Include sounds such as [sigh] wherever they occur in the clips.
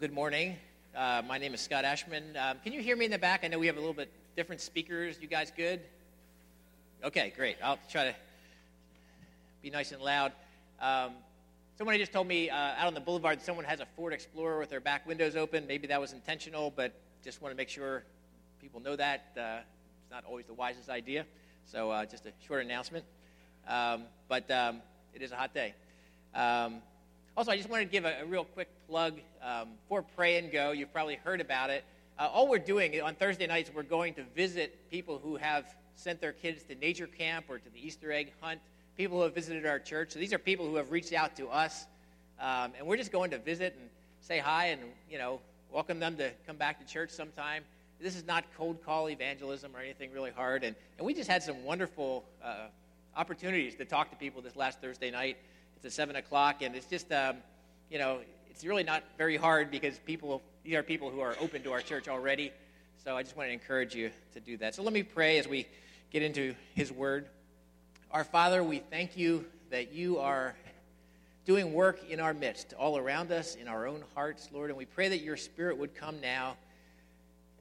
good morning. Uh, my name is Scott Ashman. Um, can you hear me in the back? I know we have a little bit different speakers. You guys good? Okay, great. I'll try to be nice and loud. Um, someone just told me uh, out on the boulevard someone has a Ford Explorer with their back windows open. Maybe that was intentional, but just want to make sure people know that. Uh, it's not always the wisest idea. So uh, just a short announcement. Um, but um, it is a hot day. Um, also, I just wanted to give a, a real quick plug um, for Pray and Go. You've probably heard about it. Uh, all we're doing on Thursday nights, we're going to visit people who have sent their kids to nature camp or to the Easter egg hunt, people who have visited our church. So these are people who have reached out to us, um, and we're just going to visit and say hi and, you know, welcome them to come back to church sometime. This is not cold call evangelism or anything really hard. And, and we just had some wonderful uh, opportunities to talk to people this last Thursday night. It's at 7 o'clock, and it's just, um, you know, it's really not very hard because people, these are people who are open to our church already. So I just want to encourage you to do that. So let me pray as we get into His Word. Our Father, we thank you that you are doing work in our midst, all around us, in our own hearts, Lord. And we pray that your Spirit would come now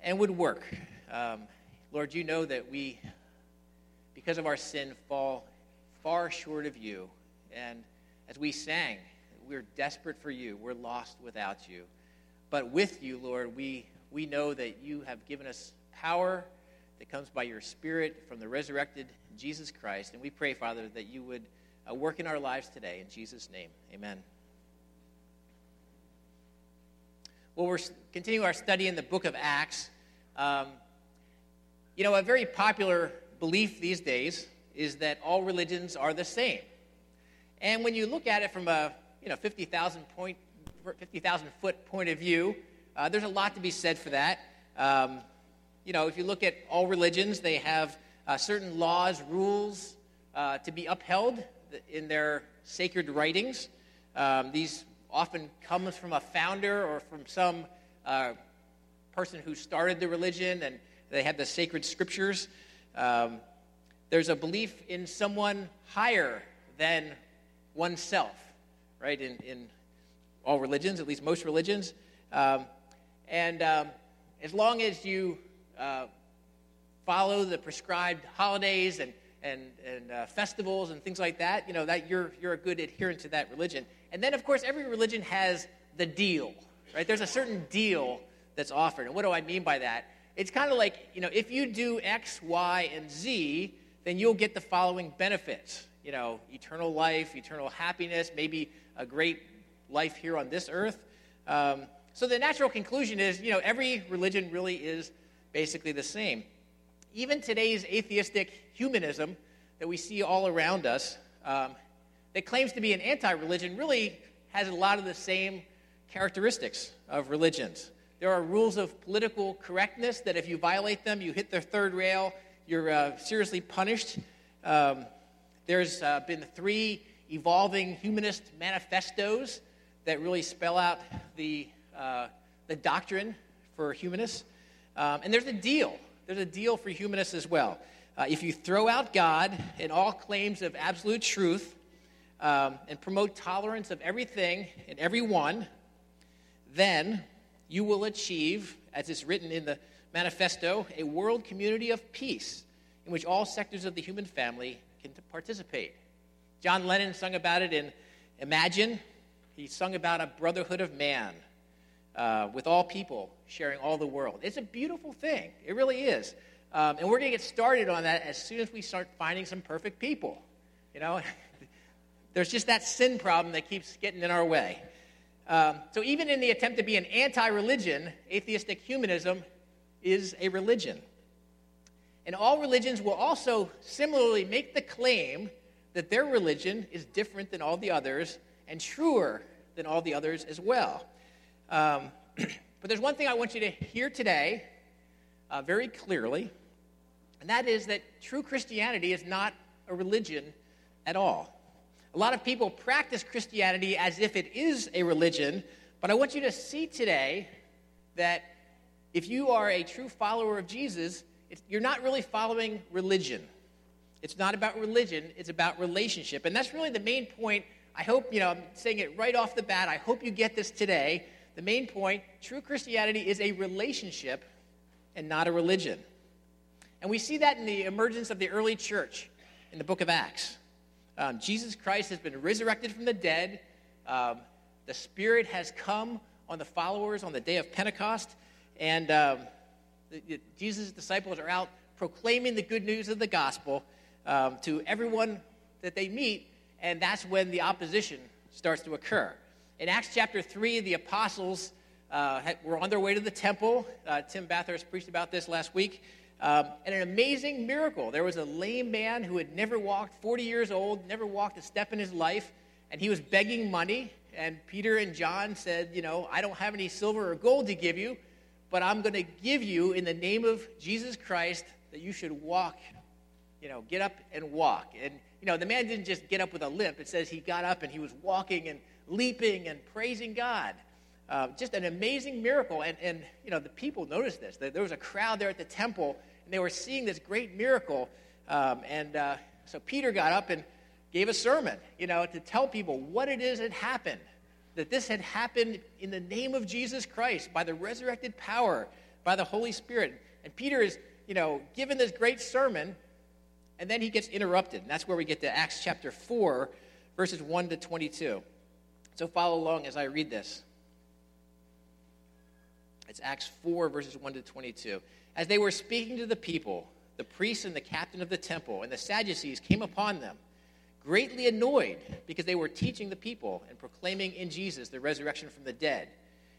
and would work. Um, Lord, you know that we, because of our sin, fall far short of you. And as we sang, we're desperate for you. We're lost without you. But with you, Lord, we, we know that you have given us power that comes by your Spirit from the resurrected Jesus Christ. And we pray, Father, that you would uh, work in our lives today. In Jesus' name, amen. Well, we're continuing our study in the book of Acts. Um, you know, a very popular belief these days is that all religions are the same. And when you look at it from a you know 50,000 point 50,000 foot point of view, uh, there's a lot to be said for that. Um, you know, if you look at all religions, they have uh, certain laws, rules uh, to be upheld in their sacred writings. Um, these often comes from a founder or from some uh, person who started the religion, and they have the sacred scriptures. Um, there's a belief in someone higher than oneself, right? In, in all religions, at least most religions. Um, and um, as long as you uh, follow the prescribed holidays and, and, and uh, festivals and things like that, you know, that you're, you're a good adherent to that religion. And then, of course, every religion has the deal, right? There's a certain deal that's offered. And what do I mean by that? It's kind of like, you know, if you do X, Y, and Z, then you'll get the following benefits you know, eternal life, eternal happiness, maybe a great life here on this earth. Um, so the natural conclusion is, you know, every religion really is basically the same. Even today's atheistic humanism that we see all around us, um, that claims to be an anti religion, really has a lot of the same characteristics of religions. There are rules of political correctness that if you violate them, you hit the third rail, you're uh, seriously punished. Um, there's uh, been three evolving humanist manifestos that really spell out the, uh, the doctrine for humanists. Um, and there's a deal. There's a deal for humanists as well. Uh, if you throw out God and all claims of absolute truth um, and promote tolerance of everything and everyone, then you will achieve, as is written in the manifesto, a world community of peace in which all sectors of the human family can participate. John Lennon sung about it in Imagine. He sung about a brotherhood of man uh, with all people sharing all the world. It's a beautiful thing. It really is. Um, and we're going to get started on that as soon as we start finding some perfect people. You know, [laughs] there's just that sin problem that keeps getting in our way. Um, so, even in the attempt to be an anti religion, atheistic humanism is a religion. And all religions will also similarly make the claim that their religion is different than all the others and truer than all the others as well. Um, [clears throat] but there's one thing I want you to hear today uh, very clearly, and that is that true Christianity is not a religion at all. A lot of people practice Christianity as if it is a religion, but I want you to see today that if you are a true follower of Jesus, you're not really following religion. It's not about religion, it's about relationship. And that's really the main point. I hope, you know, I'm saying it right off the bat. I hope you get this today the main point true Christianity is a relationship and not a religion. And we see that in the emergence of the early church in the book of Acts. Um, Jesus Christ has been resurrected from the dead. Um, the Spirit has come on the followers on the day of Pentecost. And um, Jesus' disciples are out proclaiming the good news of the gospel um, to everyone that they meet. And that's when the opposition starts to occur. In Acts chapter 3, the apostles uh, were on their way to the temple. Uh, Tim Bathurst preached about this last week. Um, and an amazing miracle. There was a lame man who had never walked, 40 years old, never walked a step in his life, and he was begging money. And Peter and John said, You know, I don't have any silver or gold to give you, but I'm going to give you in the name of Jesus Christ that you should walk, you know, get up and walk. And, you know, the man didn't just get up with a limp. It says he got up and he was walking and leaping and praising God. Uh, just an amazing miracle. And, and, you know, the people noticed this. There was a crowd there at the temple, and they were seeing this great miracle. Um, and uh, so Peter got up and gave a sermon, you know, to tell people what it is that happened. That this had happened in the name of Jesus Christ, by the resurrected power, by the Holy Spirit. And Peter is, you know, given this great sermon, and then he gets interrupted. And that's where we get to Acts chapter 4, verses 1 to 22. So follow along as I read this. It's Acts 4, verses 1 to 22. As they were speaking to the people, the priests and the captain of the temple and the Sadducees came upon them, greatly annoyed because they were teaching the people and proclaiming in Jesus the resurrection from the dead.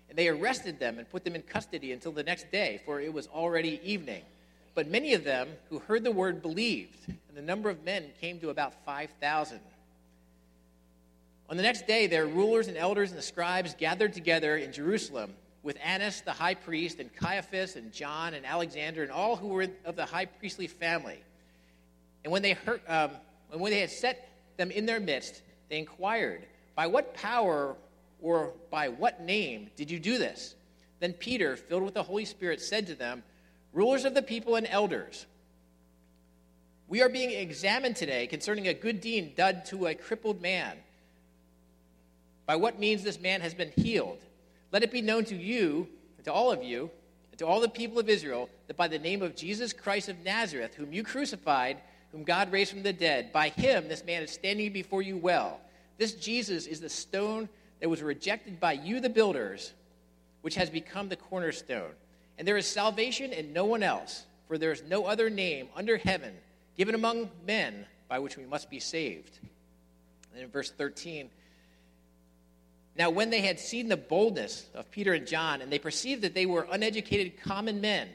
And they arrested them and put them in custody until the next day, for it was already evening. But many of them who heard the word believed, and the number of men came to about 5,000. On the next day, their rulers and elders and the scribes gathered together in Jerusalem with Annas the high priest, and Caiaphas, and John, and Alexander, and all who were of the high priestly family. And when they, heard, um, and when they had set them in their midst, they inquired, By what power or by what name did you do this? Then Peter, filled with the Holy Spirit, said to them, Rulers of the people and elders, we are being examined today concerning a good deed done to a crippled man by what means this man has been healed. Let it be known to you, to all of you, and to all the people of Israel, that by the name of Jesus Christ of Nazareth, whom you crucified, whom God raised from the dead, by him this man is standing before you well. This Jesus is the stone that was rejected by you, the builders, which has become the cornerstone. And there is salvation in no one else, for there is no other name under heaven given among men by which we must be saved. And in verse 13, now, when they had seen the boldness of Peter and John, and they perceived that they were uneducated common men,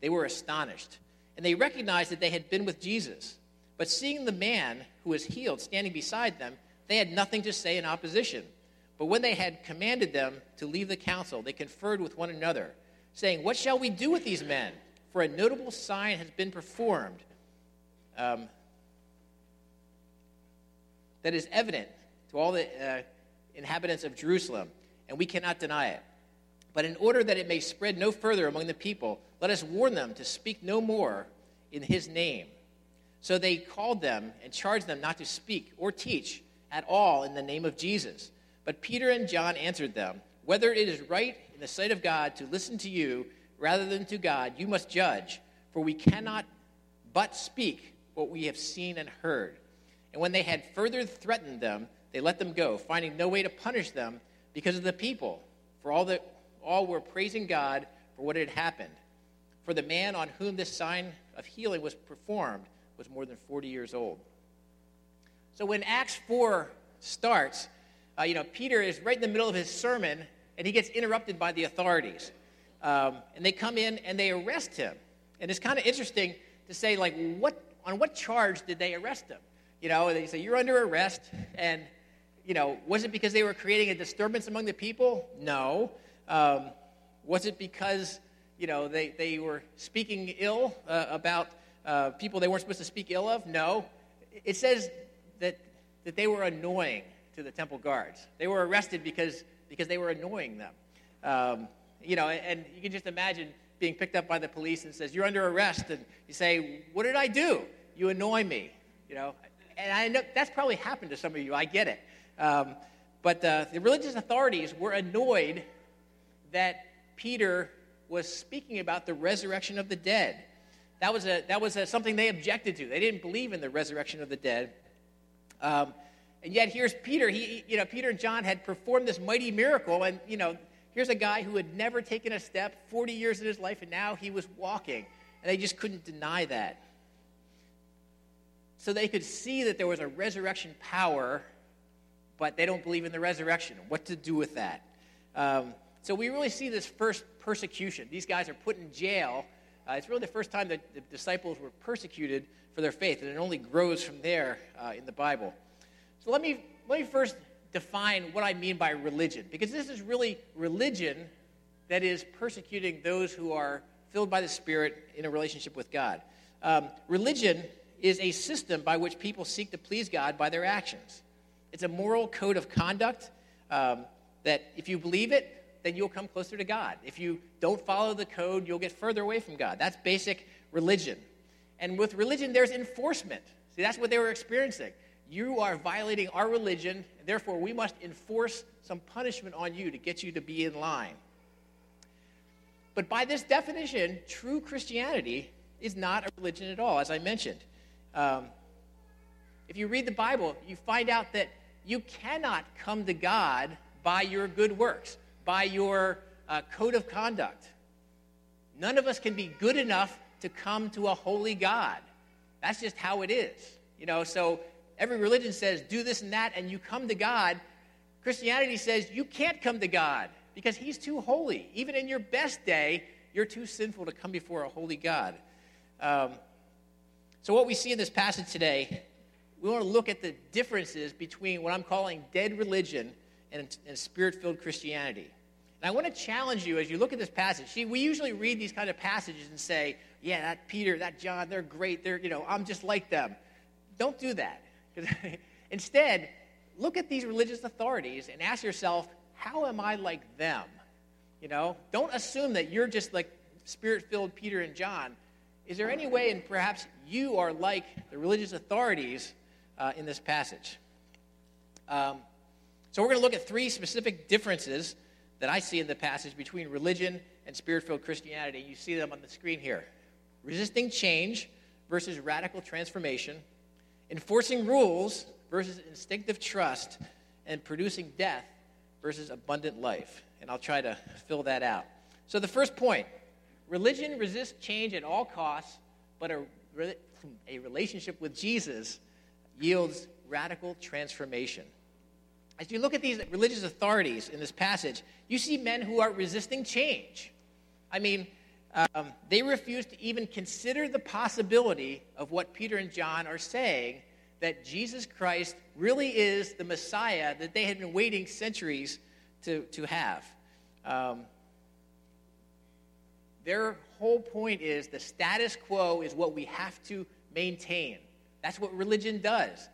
they were astonished. And they recognized that they had been with Jesus. But seeing the man who was healed standing beside them, they had nothing to say in opposition. But when they had commanded them to leave the council, they conferred with one another, saying, What shall we do with these men? For a notable sign has been performed um, that is evident to all the. Uh, inhabitants of Jerusalem, and we cannot deny it. But in order that it may spread no further among the people, let us warn them to speak no more in his name. So they called them and charged them not to speak or teach at all in the name of Jesus. But Peter and John answered them, Whether it is right in the sight of God to listen to you rather than to God, you must judge, for we cannot but speak what we have seen and heard. And when they had further threatened them, they let them go, finding no way to punish them because of the people, for all, that, all were praising God for what had happened. For the man on whom this sign of healing was performed was more than 40 years old. So when Acts 4 starts, uh, you know, Peter is right in the middle of his sermon and he gets interrupted by the authorities. Um, and they come in and they arrest him. And it's kind of interesting to say, like, what, on what charge did they arrest him? You know, they say, you're under arrest. And you know, was it because they were creating a disturbance among the people? No. Um, was it because, you know, they, they were speaking ill uh, about uh, people they weren't supposed to speak ill of? No. It says that, that they were annoying to the temple guards. They were arrested because, because they were annoying them. Um, you know, and you can just imagine being picked up by the police and says, you're under arrest. And you say, what did I do? You annoy me. You know, and I know that's probably happened to some of you. I get it. Um, but uh, the religious authorities were annoyed that Peter was speaking about the resurrection of the dead. That was, a, that was a, something they objected to. They didn't believe in the resurrection of the dead. Um, and yet here's Peter. He, you know, Peter and John had performed this mighty miracle, and you know, here's a guy who had never taken a step 40 years in his life, and now he was walking, and they just couldn't deny that. So they could see that there was a resurrection power, but they don't believe in the resurrection. What to do with that? Um, so we really see this first persecution. These guys are put in jail. Uh, it's really the first time that the disciples were persecuted for their faith, and it only grows from there uh, in the Bible. So let me, let me first define what I mean by religion, because this is really religion that is persecuting those who are filled by the Spirit in a relationship with God. Um, religion is a system by which people seek to please God by their actions. It's a moral code of conduct um, that if you believe it, then you'll come closer to God. If you don't follow the code, you'll get further away from God. That's basic religion. And with religion, there's enforcement. See, that's what they were experiencing. You are violating our religion, therefore, we must enforce some punishment on you to get you to be in line. But by this definition, true Christianity is not a religion at all, as I mentioned. Um, if you read the Bible, you find out that you cannot come to God by your good works, by your uh, code of conduct. None of us can be good enough to come to a holy God. That's just how it is. You know, so every religion says do this and that and you come to God. Christianity says you can't come to God because he's too holy. Even in your best day, you're too sinful to come before a holy God. Um, so, what we see in this passage today, we want to look at the differences between what I'm calling dead religion and, and spirit filled Christianity. And I want to challenge you as you look at this passage. See, we usually read these kind of passages and say, yeah, that Peter, that John, they're great. They're, you know, I'm just like them. Don't do that. [laughs] Instead, look at these religious authorities and ask yourself, how am I like them? You know, don't assume that you're just like spirit filled Peter and John. Is there any way, and perhaps you are like the religious authorities uh, in this passage? Um, so, we're going to look at three specific differences that I see in the passage between religion and spirit filled Christianity. You see them on the screen here resisting change versus radical transformation, enforcing rules versus instinctive trust, and producing death versus abundant life. And I'll try to fill that out. So, the first point religion resists change at all costs, but a, a relationship with Jesus yields radical transformation. As you look at these religious authorities in this passage, you see men who are resisting change. I mean, um, they refuse to even consider the possibility of what Peter and John are saying that Jesus Christ really is the Messiah that they had been waiting centuries to, to have. Um, their whole point is the status quo is what we have to maintain. That's what religion does,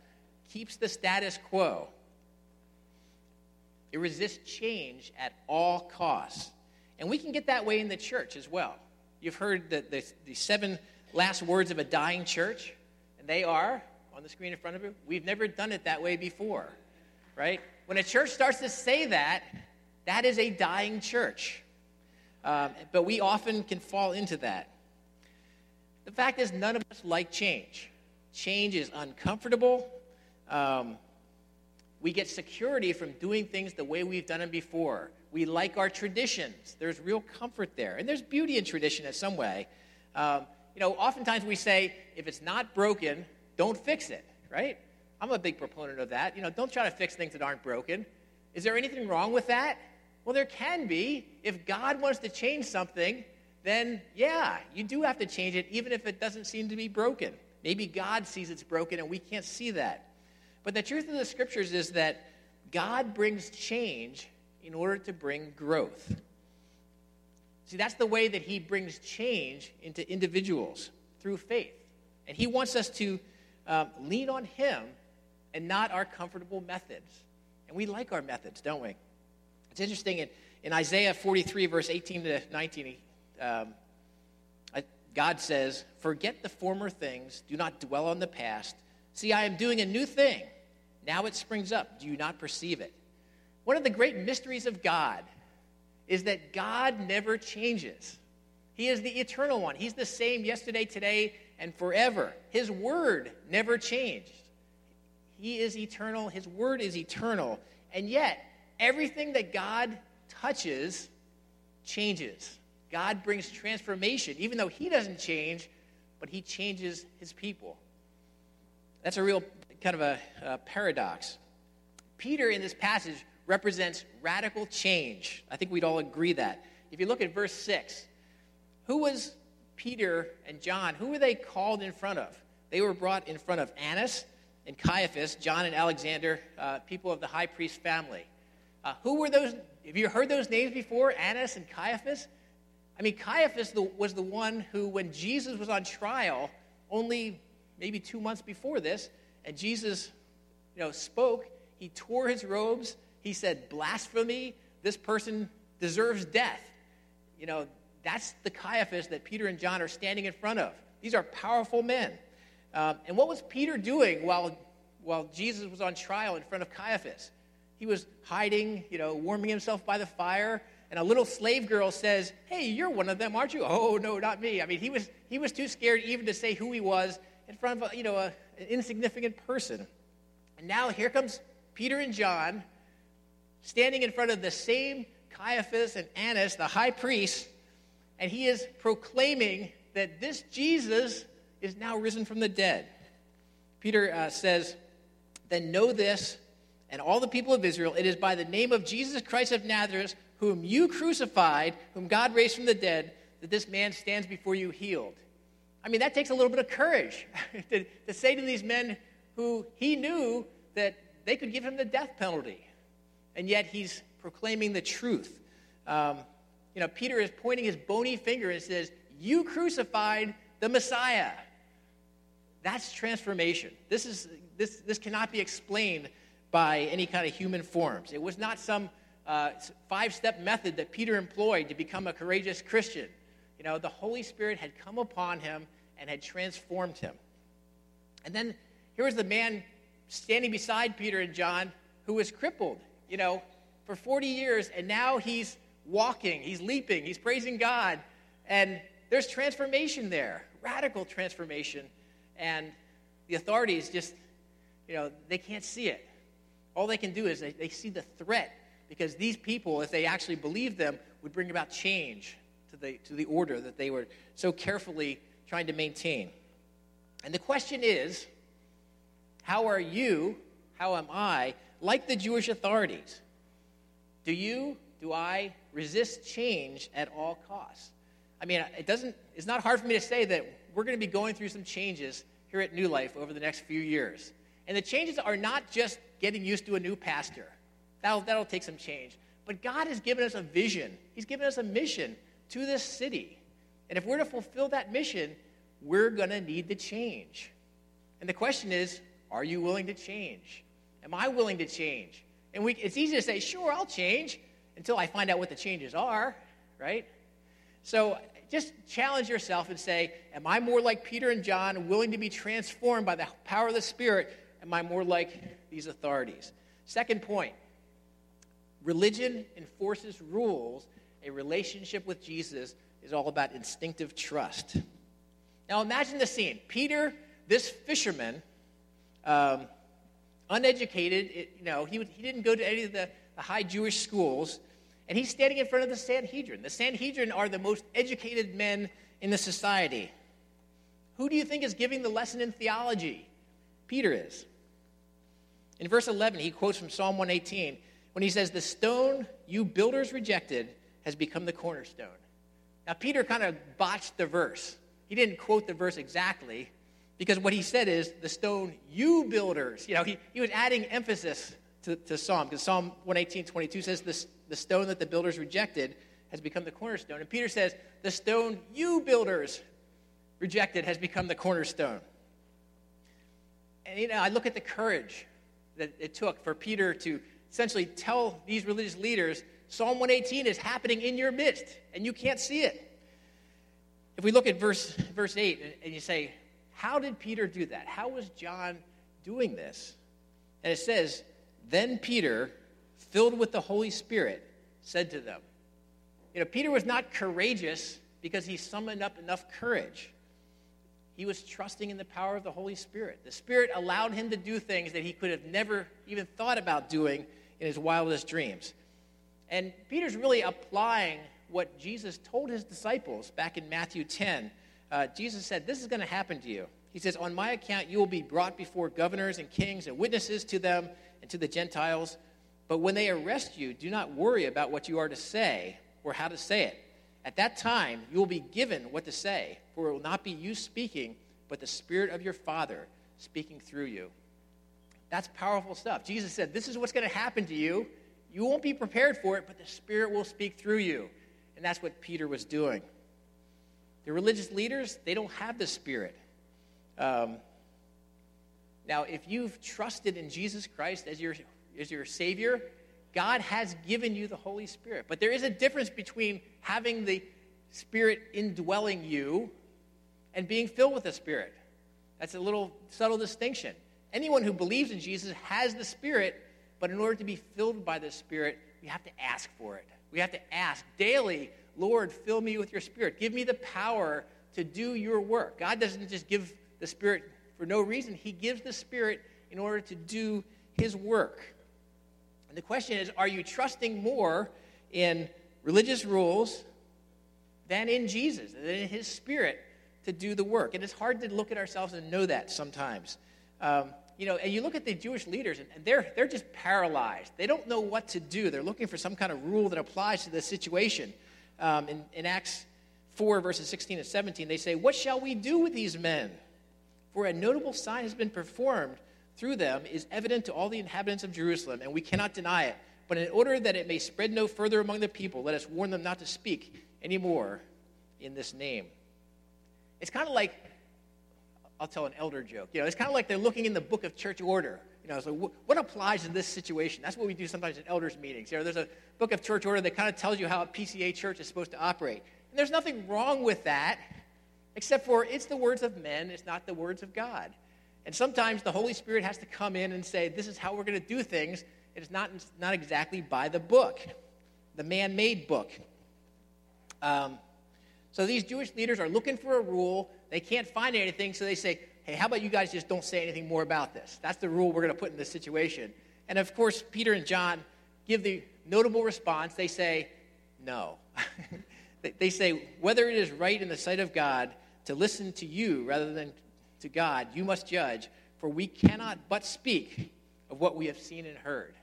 keeps the status quo. It resists change at all costs. And we can get that way in the church as well. You've heard the, the, the seven last words of a dying church, and they are on the screen in front of you. We've never done it that way before, right? When a church starts to say that, that is a dying church. Um, but we often can fall into that. The fact is, none of us like change. Change is uncomfortable. Um, we get security from doing things the way we've done them before. We like our traditions. There's real comfort there. And there's beauty in tradition in some way. Um, you know, oftentimes we say, if it's not broken, don't fix it, right? I'm a big proponent of that. You know, don't try to fix things that aren't broken. Is there anything wrong with that? Well, there can be. If God wants to change something, then yeah, you do have to change it, even if it doesn't seem to be broken. Maybe God sees it's broken and we can't see that. But the truth of the scriptures is that God brings change in order to bring growth. See, that's the way that He brings change into individuals through faith. And He wants us to um, lean on Him and not our comfortable methods. And we like our methods, don't we? It's interesting in, in Isaiah 43, verse 18 to 19, um, God says, Forget the former things, do not dwell on the past. See, I am doing a new thing. Now it springs up. Do you not perceive it? One of the great mysteries of God is that God never changes. He is the eternal one. He's the same yesterday, today, and forever. His word never changed. He is eternal. His word is eternal. And yet, everything that God touches changes. God brings transformation, even though He doesn't change, but He changes His people. That's a real kind of a, a paradox. Peter in this passage represents radical change. I think we'd all agree that. If you look at verse 6, who was Peter and John? Who were they called in front of? They were brought in front of Annas and Caiaphas, John and Alexander, uh, people of the high priest family. Uh, who were those? Have you heard those names before? Annas and Caiaphas? I mean, Caiaphas was the one who, when Jesus was on trial, only maybe two months before this, and Jesus, you know, spoke, he tore his robes. He said, "Blasphemy! This person deserves death." You know, that's the Caiaphas that Peter and John are standing in front of. These are powerful men. Um, and what was Peter doing while, while Jesus was on trial in front of Caiaphas? He was hiding, you know, warming himself by the fire. And a little slave girl says, Hey, you're one of them, aren't you? Oh, no, not me. I mean, he was, he was too scared even to say who he was in front of, you know, a, an insignificant person. And now here comes Peter and John standing in front of the same Caiaphas and Annas, the high priest, and he is proclaiming that this Jesus is now risen from the dead. Peter uh, says, Then know this, and all the people of Israel, it is by the name of Jesus Christ of Nazareth, whom you crucified, whom God raised from the dead, that this man stands before you healed. I mean, that takes a little bit of courage [laughs] to, to say to these men who he knew that they could give him the death penalty, and yet he's proclaiming the truth. Um, you know, Peter is pointing his bony finger and says, You crucified the Messiah. That's transformation. This, is, this, this cannot be explained by any kind of human forms. It was not some uh, five step method that Peter employed to become a courageous Christian. You know, the Holy Spirit had come upon him and had transformed him. And then here was the man standing beside Peter and John who was crippled, you know, for 40 years, and now he's walking, he's leaping, he's praising God, and there's transformation there, radical transformation and the authorities just, you know, they can't see it. All they can do is they, they see the threat because these people, if they actually believed them, would bring about change to the, to the order that they were so carefully trying to maintain. And the question is how are you, how am I, like the Jewish authorities? Do you, do I resist change at all costs? I mean, it doesn't, it's not hard for me to say that we're going to be going through some changes here at New Life over the next few years. And the changes are not just getting used to a new pastor, that'll, that'll take some change. But God has given us a vision, He's given us a mission to this city. And if we're to fulfill that mission, we're going to need to change. And the question is are you willing to change? Am I willing to change? And we, it's easy to say, sure, I'll change until I find out what the changes are, right? So just challenge yourself and say, Am I more like Peter and John, willing to be transformed by the power of the Spirit? Am I more like these authorities? Second point religion enforces rules. A relationship with Jesus is all about instinctive trust. Now imagine the scene. Peter, this fisherman, um, uneducated, it, you know, he, he didn't go to any of the, the high Jewish schools. And he's standing in front of the Sanhedrin. The Sanhedrin are the most educated men in the society. Who do you think is giving the lesson in theology? Peter is. In verse 11, he quotes from Psalm 118 when he says, The stone you builders rejected has become the cornerstone. Now, Peter kind of botched the verse. He didn't quote the verse exactly because what he said is, The stone you builders. You know, he, he was adding emphasis to, to Psalm because Psalm 118, 22 says, the, the stone that the builders rejected has become the cornerstone. And Peter says, the stone you builders rejected has become the cornerstone. And you know, I look at the courage that it took for Peter to essentially tell these religious leaders Psalm 118 is happening in your midst, and you can't see it. If we look at verse, verse 8 and you say, How did Peter do that? How was John doing this? And it says, then Peter, filled with the Holy Spirit, said to them, You know, Peter was not courageous because he summoned up enough courage. He was trusting in the power of the Holy Spirit. The Spirit allowed him to do things that he could have never even thought about doing in his wildest dreams. And Peter's really applying what Jesus told his disciples back in Matthew 10. Uh, Jesus said, This is going to happen to you. He says, On my account, you will be brought before governors and kings and witnesses to them and to the Gentiles. But when they arrest you, do not worry about what you are to say or how to say it. At that time, you will be given what to say, for it will not be you speaking, but the Spirit of your Father speaking through you. That's powerful stuff. Jesus said, This is what's going to happen to you. You won't be prepared for it, but the Spirit will speak through you. And that's what Peter was doing. The religious leaders, they don't have the Spirit. Um, now, if you've trusted in Jesus Christ as your, as your Savior, God has given you the Holy Spirit. But there is a difference between having the Spirit indwelling you and being filled with the Spirit. That's a little subtle distinction. Anyone who believes in Jesus has the Spirit, but in order to be filled by the Spirit, we have to ask for it. We have to ask daily, Lord, fill me with your Spirit. Give me the power to do your work. God doesn't just give the Spirit for no reason, He gives the Spirit in order to do His work. And the question is are you trusting more in religious rules than in Jesus, than in His Spirit to do the work? And it's hard to look at ourselves and know that sometimes. Um, you know, and you look at the Jewish leaders, and, they're, they're just paralyzed. They don't know what to do. They're looking for some kind of rule that applies to the situation. Um, in, in Acts 4, verses 16 and 17, they say, What shall we do with these men? For a notable sign has been performed through them, is evident to all the inhabitants of Jerusalem, and we cannot deny it. But in order that it may spread no further among the people, let us warn them not to speak anymore in this name. It's kind of like I'll tell an elder joke. You know, it's kind of like they're looking in the book of church order. You know, so what applies in this situation? That's what we do sometimes in elders' meetings. You know, there's a book of church order that kind of tells you how a PCA church is supposed to operate. And there's nothing wrong with that, except for it's the words of men, it's not the words of God. And sometimes the Holy Spirit has to come in and say, this is how we're going to do things. It's not, not exactly by the book, the man made book. Um, so these Jewish leaders are looking for a rule they can't find anything, so they say, hey, how about you guys just don't say anything more about this? That's the rule we're going to put in this situation. And of course, Peter and John give the notable response. They say, no. [laughs] they say, whether it is right in the sight of God to listen to you rather than to God, you must judge, for we cannot but speak of what we have seen and heard.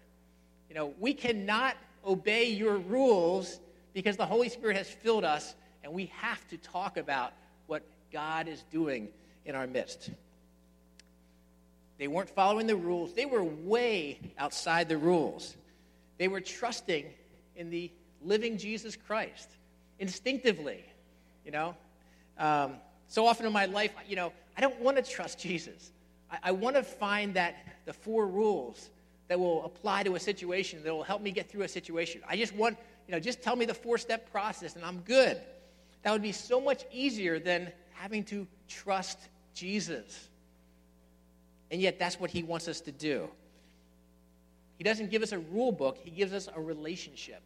You know, we cannot obey your rules because the Holy Spirit has filled us, and we have to talk about what God is doing in our midst. They weren't following the rules, they were way outside the rules. They were trusting in the living Jesus Christ instinctively, you know. Um, so often in my life, you know, I don't want to trust Jesus. I, I want to find that the four rules that will apply to a situation that will help me get through a situation. I just want, you know, just tell me the four step process and I'm good. That would be so much easier than having to trust Jesus. And yet, that's what he wants us to do. He doesn't give us a rule book, he gives us a relationship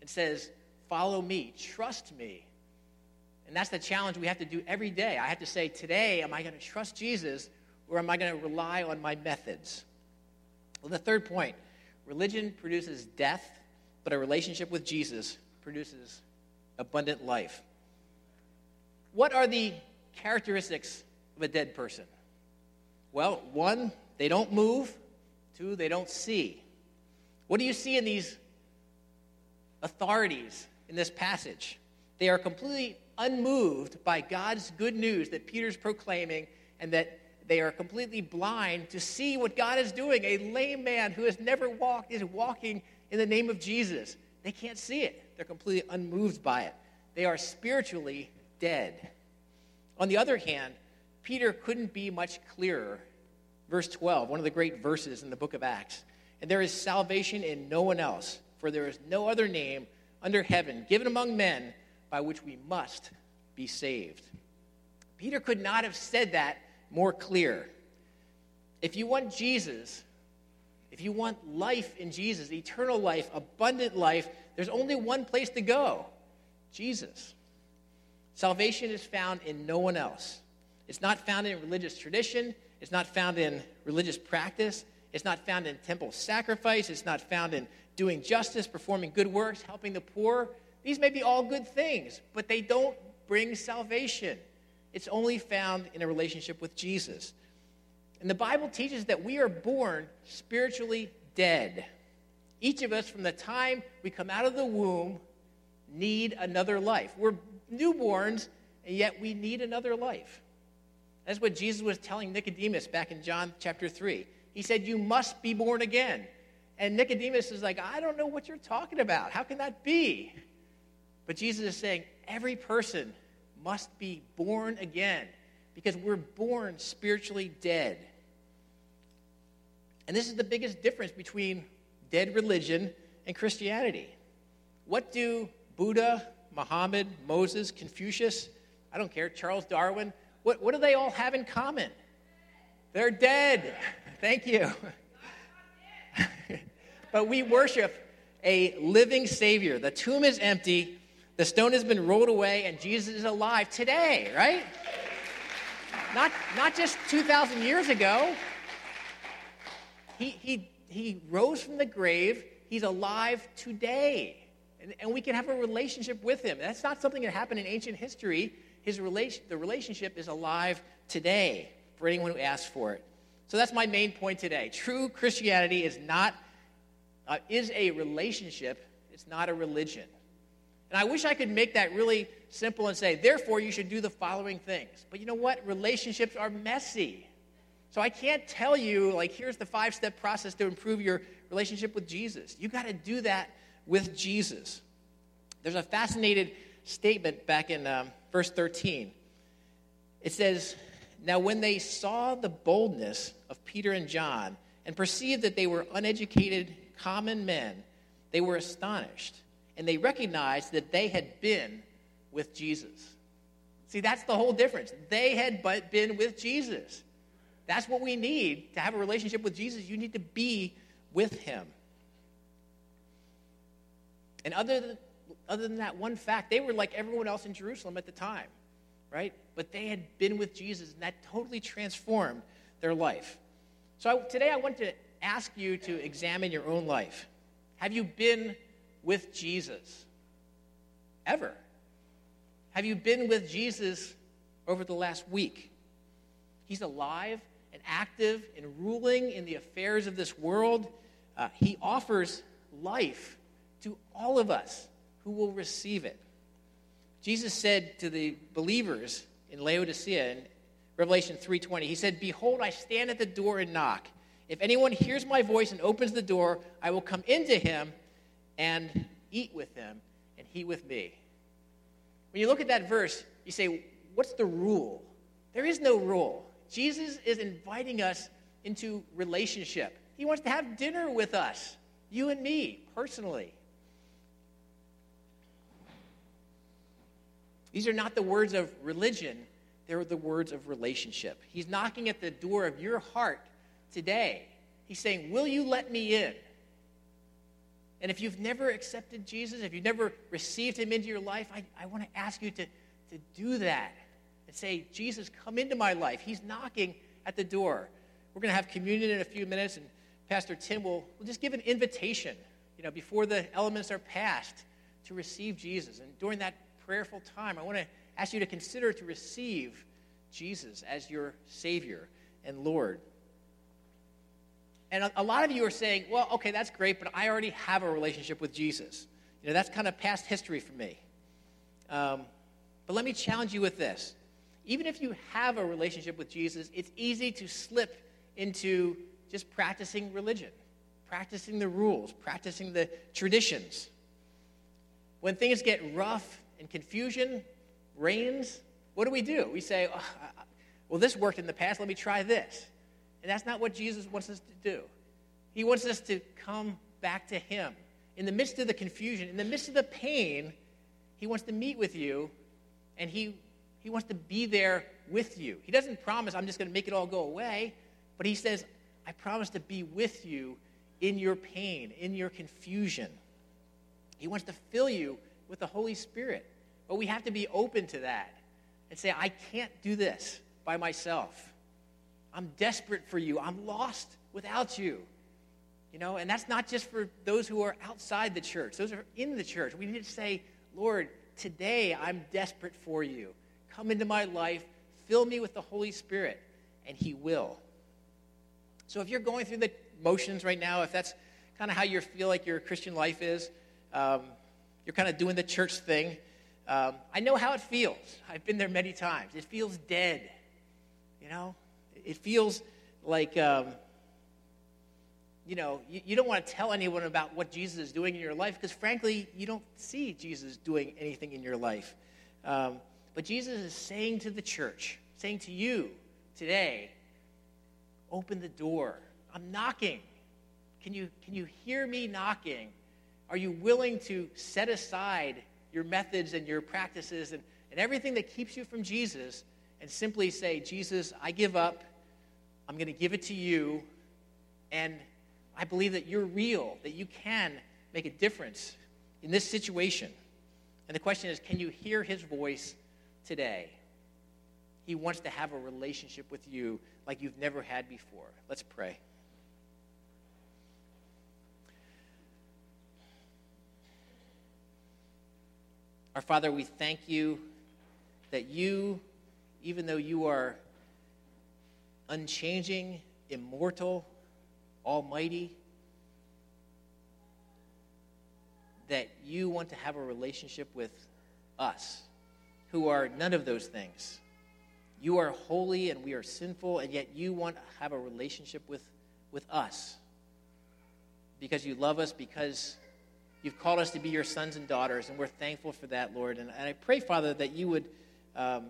and says, Follow me, trust me. And that's the challenge we have to do every day. I have to say, Today, am I going to trust Jesus or am I going to rely on my methods? Well, the third point religion produces death, but a relationship with Jesus produces abundant life. What are the characteristics of a dead person? Well, one, they don't move. Two, they don't see. What do you see in these authorities in this passage? They are completely unmoved by God's good news that Peter's proclaiming, and that they are completely blind to see what God is doing. A lame man who has never walked is walking in the name of Jesus. They can't see it, they're completely unmoved by it. They are spiritually dead. On the other hand, Peter couldn't be much clearer. Verse 12, one of the great verses in the book of Acts. And there is salvation in no one else, for there is no other name under heaven given among men by which we must be saved. Peter could not have said that more clear. If you want Jesus, if you want life in Jesus, eternal life, abundant life, there's only one place to go. Jesus. Salvation is found in no one else. It's not found in religious tradition, it's not found in religious practice, it's not found in temple sacrifice, it's not found in doing justice, performing good works, helping the poor. These may be all good things, but they don't bring salvation. It's only found in a relationship with Jesus. And the Bible teaches that we are born spiritually dead. Each of us, from the time we come out of the womb, need another life. We're newborns, and yet we need another life. That's what Jesus was telling Nicodemus back in John chapter 3. He said, You must be born again. And Nicodemus is like, I don't know what you're talking about. How can that be? But Jesus is saying, Every person must be born again because we're born spiritually dead. And this is the biggest difference between dead religion and Christianity. What do Buddha, Muhammad, Moses, Confucius, I don't care, Charles Darwin, what, what do they all have in common? They're dead. [laughs] Thank you. [laughs] but we worship a living Savior. The tomb is empty, the stone has been rolled away, and Jesus is alive today, right? Not, not just 2,000 years ago. He, he, he rose from the grave, he's alive today. And, and we can have a relationship with him. That's not something that happened in ancient history. His relation, the relationship is alive today for anyone who asks for it. So that's my main point today. True Christianity is not uh, is a relationship. It's not a religion. And I wish I could make that really simple and say, therefore, you should do the following things. But you know what? Relationships are messy. So I can't tell you, like, here's the five step process to improve your relationship with Jesus. You got to do that with Jesus. There's a fascinating statement back in um, verse 13. It says, Now when they saw the boldness of Peter and John and perceived that they were uneducated, common men, they were astonished and they recognized that they had been with Jesus. See, that's the whole difference. They had but been with Jesus. That's what we need to have a relationship with Jesus. You need to be with him. And other than, other than that one fact, they were like everyone else in Jerusalem at the time, right? But they had been with Jesus, and that totally transformed their life. So I, today I want to ask you to examine your own life. Have you been with Jesus? Ever? Have you been with Jesus over the last week? He's alive and active and ruling in the affairs of this world. Uh, he offers life all of us who will receive it. Jesus said to the believers in Laodicea in Revelation 3:20, he said, "Behold, I stand at the door and knock. If anyone hears my voice and opens the door, I will come into him and eat with him and he with me." When you look at that verse, you say, "What's the rule?" There is no rule. Jesus is inviting us into relationship. He wants to have dinner with us, you and me, personally. These are not the words of religion, they're the words of relationship. He's knocking at the door of your heart today. He's saying, Will you let me in? And if you've never accepted Jesus, if you've never received him into your life, I, I want to ask you to, to do that and say, Jesus, come into my life. He's knocking at the door. We're going to have communion in a few minutes, and Pastor Tim will, will just give an invitation, you know, before the elements are passed to receive Jesus. And during that prayerful time, I want to ask you to consider to receive Jesus as your Savior and Lord. And a, a, lot of you are saying, well, okay, that's great, but I already have a relationship with Jesus. You know, that's kind of past history for me. Um, but let me challenge you with this. Even if you have a relationship with Jesus, it's easy to slip into just practicing religion, practicing the rules, practicing the traditions. When things get rough and confusion reigns, what do we do? We say, oh, well, this worked in the past, let me try this. And that's not what Jesus wants us to do. He wants us to come back to Him. In the midst of the confusion, in the midst of the pain, He wants to meet with you and He, he wants to be there with you. He doesn't promise, I'm just going to make it all go away, but He says, I promise to be with you in your pain, in your confusion. He wants to fill you with the Holy Spirit. But we have to be open to that and say, I can't do this by myself. I'm desperate for you. I'm lost without you. You know, and that's not just for those who are outside the church, those are in the church. We need to say, Lord, today I'm desperate for you. Come into my life, fill me with the Holy Spirit, and He will. So if you're going through the motions right now, if that's kind of how you feel like your Christian life is, um, you're kind of doing the church thing. Um, I know how it feels. I've been there many times. It feels dead. You know, it feels like um, you know, you, you don't want to tell anyone about what Jesus is doing in your life because, frankly, you don't see Jesus doing anything in your life. Um, but Jesus is saying to the church, saying to you today, open the door. I'm knocking. Can you, can you hear me knocking? Are you willing to set aside your methods and your practices and, and everything that keeps you from Jesus and simply say, Jesus, I give up. I'm going to give it to you. And I believe that you're real, that you can make a difference in this situation. And the question is can you hear his voice today? He wants to have a relationship with you like you've never had before. Let's pray. Our Father, we thank you that you, even though you are unchanging, immortal, almighty, that you want to have a relationship with us, who are none of those things. You are holy and we are sinful, and yet you want to have a relationship with, with us because you love us, because you've called us to be your sons and daughters, and we're thankful for that, Lord. And, and I pray, Father, that you would um,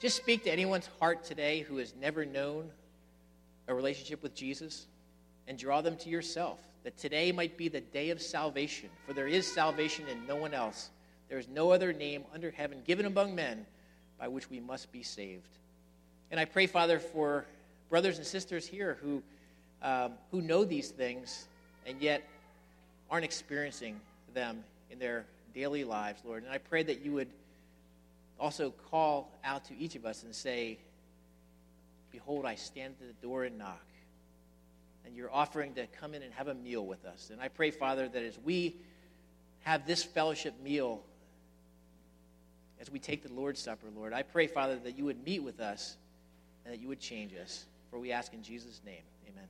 just speak to anyone's heart today who has never known a relationship with Jesus and draw them to yourself. That today might be the day of salvation, for there is salvation in no one else. There is no other name under heaven given among men by which we must be saved. And I pray, Father, for brothers and sisters here who, um, who know these things and yet aren't experiencing them in their daily lives, Lord. And I pray that you would also call out to each of us and say, Behold, I stand at the door and knock. And you're offering to come in and have a meal with us. And I pray, Father, that as we have this fellowship meal, as we take the Lord's Supper, Lord, I pray, Father, that you would meet with us and that you would change us. For we ask in Jesus' name. Amen.